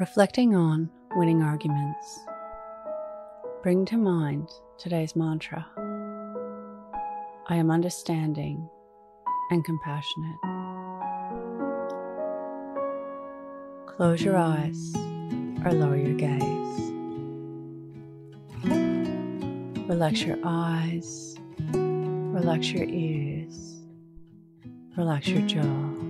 Reflecting on winning arguments. Bring to mind today's mantra I am understanding and compassionate. Close your eyes or lower your gaze. Relax your eyes, relax your ears, relax your jaw.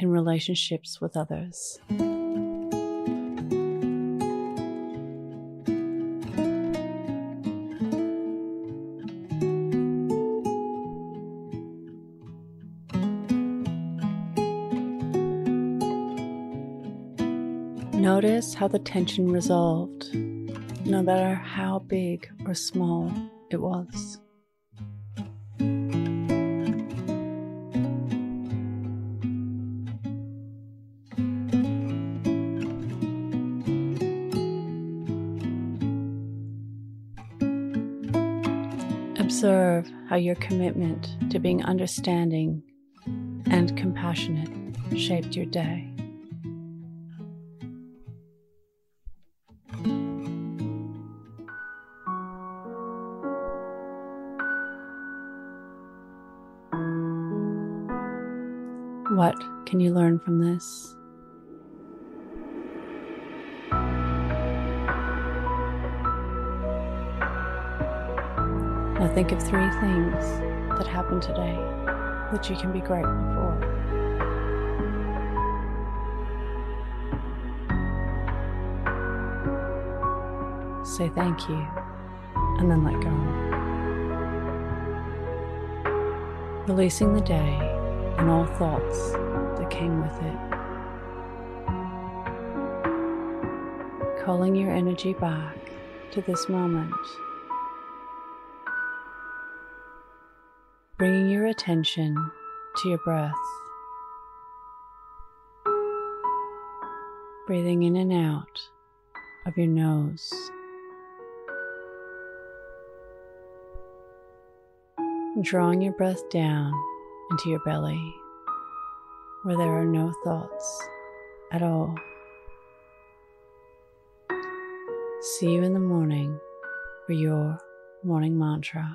in relationships with others. Notice how the tension resolved, no matter how big or small it was. Observe how your commitment to being understanding and compassionate shaped your day. What can you learn from this? Now think of three things that happened today that you can be grateful for. Say thank you and then let go. Releasing the day and all thoughts that came with it. Calling your energy back to this moment. Bringing your attention to your breath. Breathing in and out of your nose. Drawing your breath down into your belly where there are no thoughts at all. See you in the morning for your morning mantra.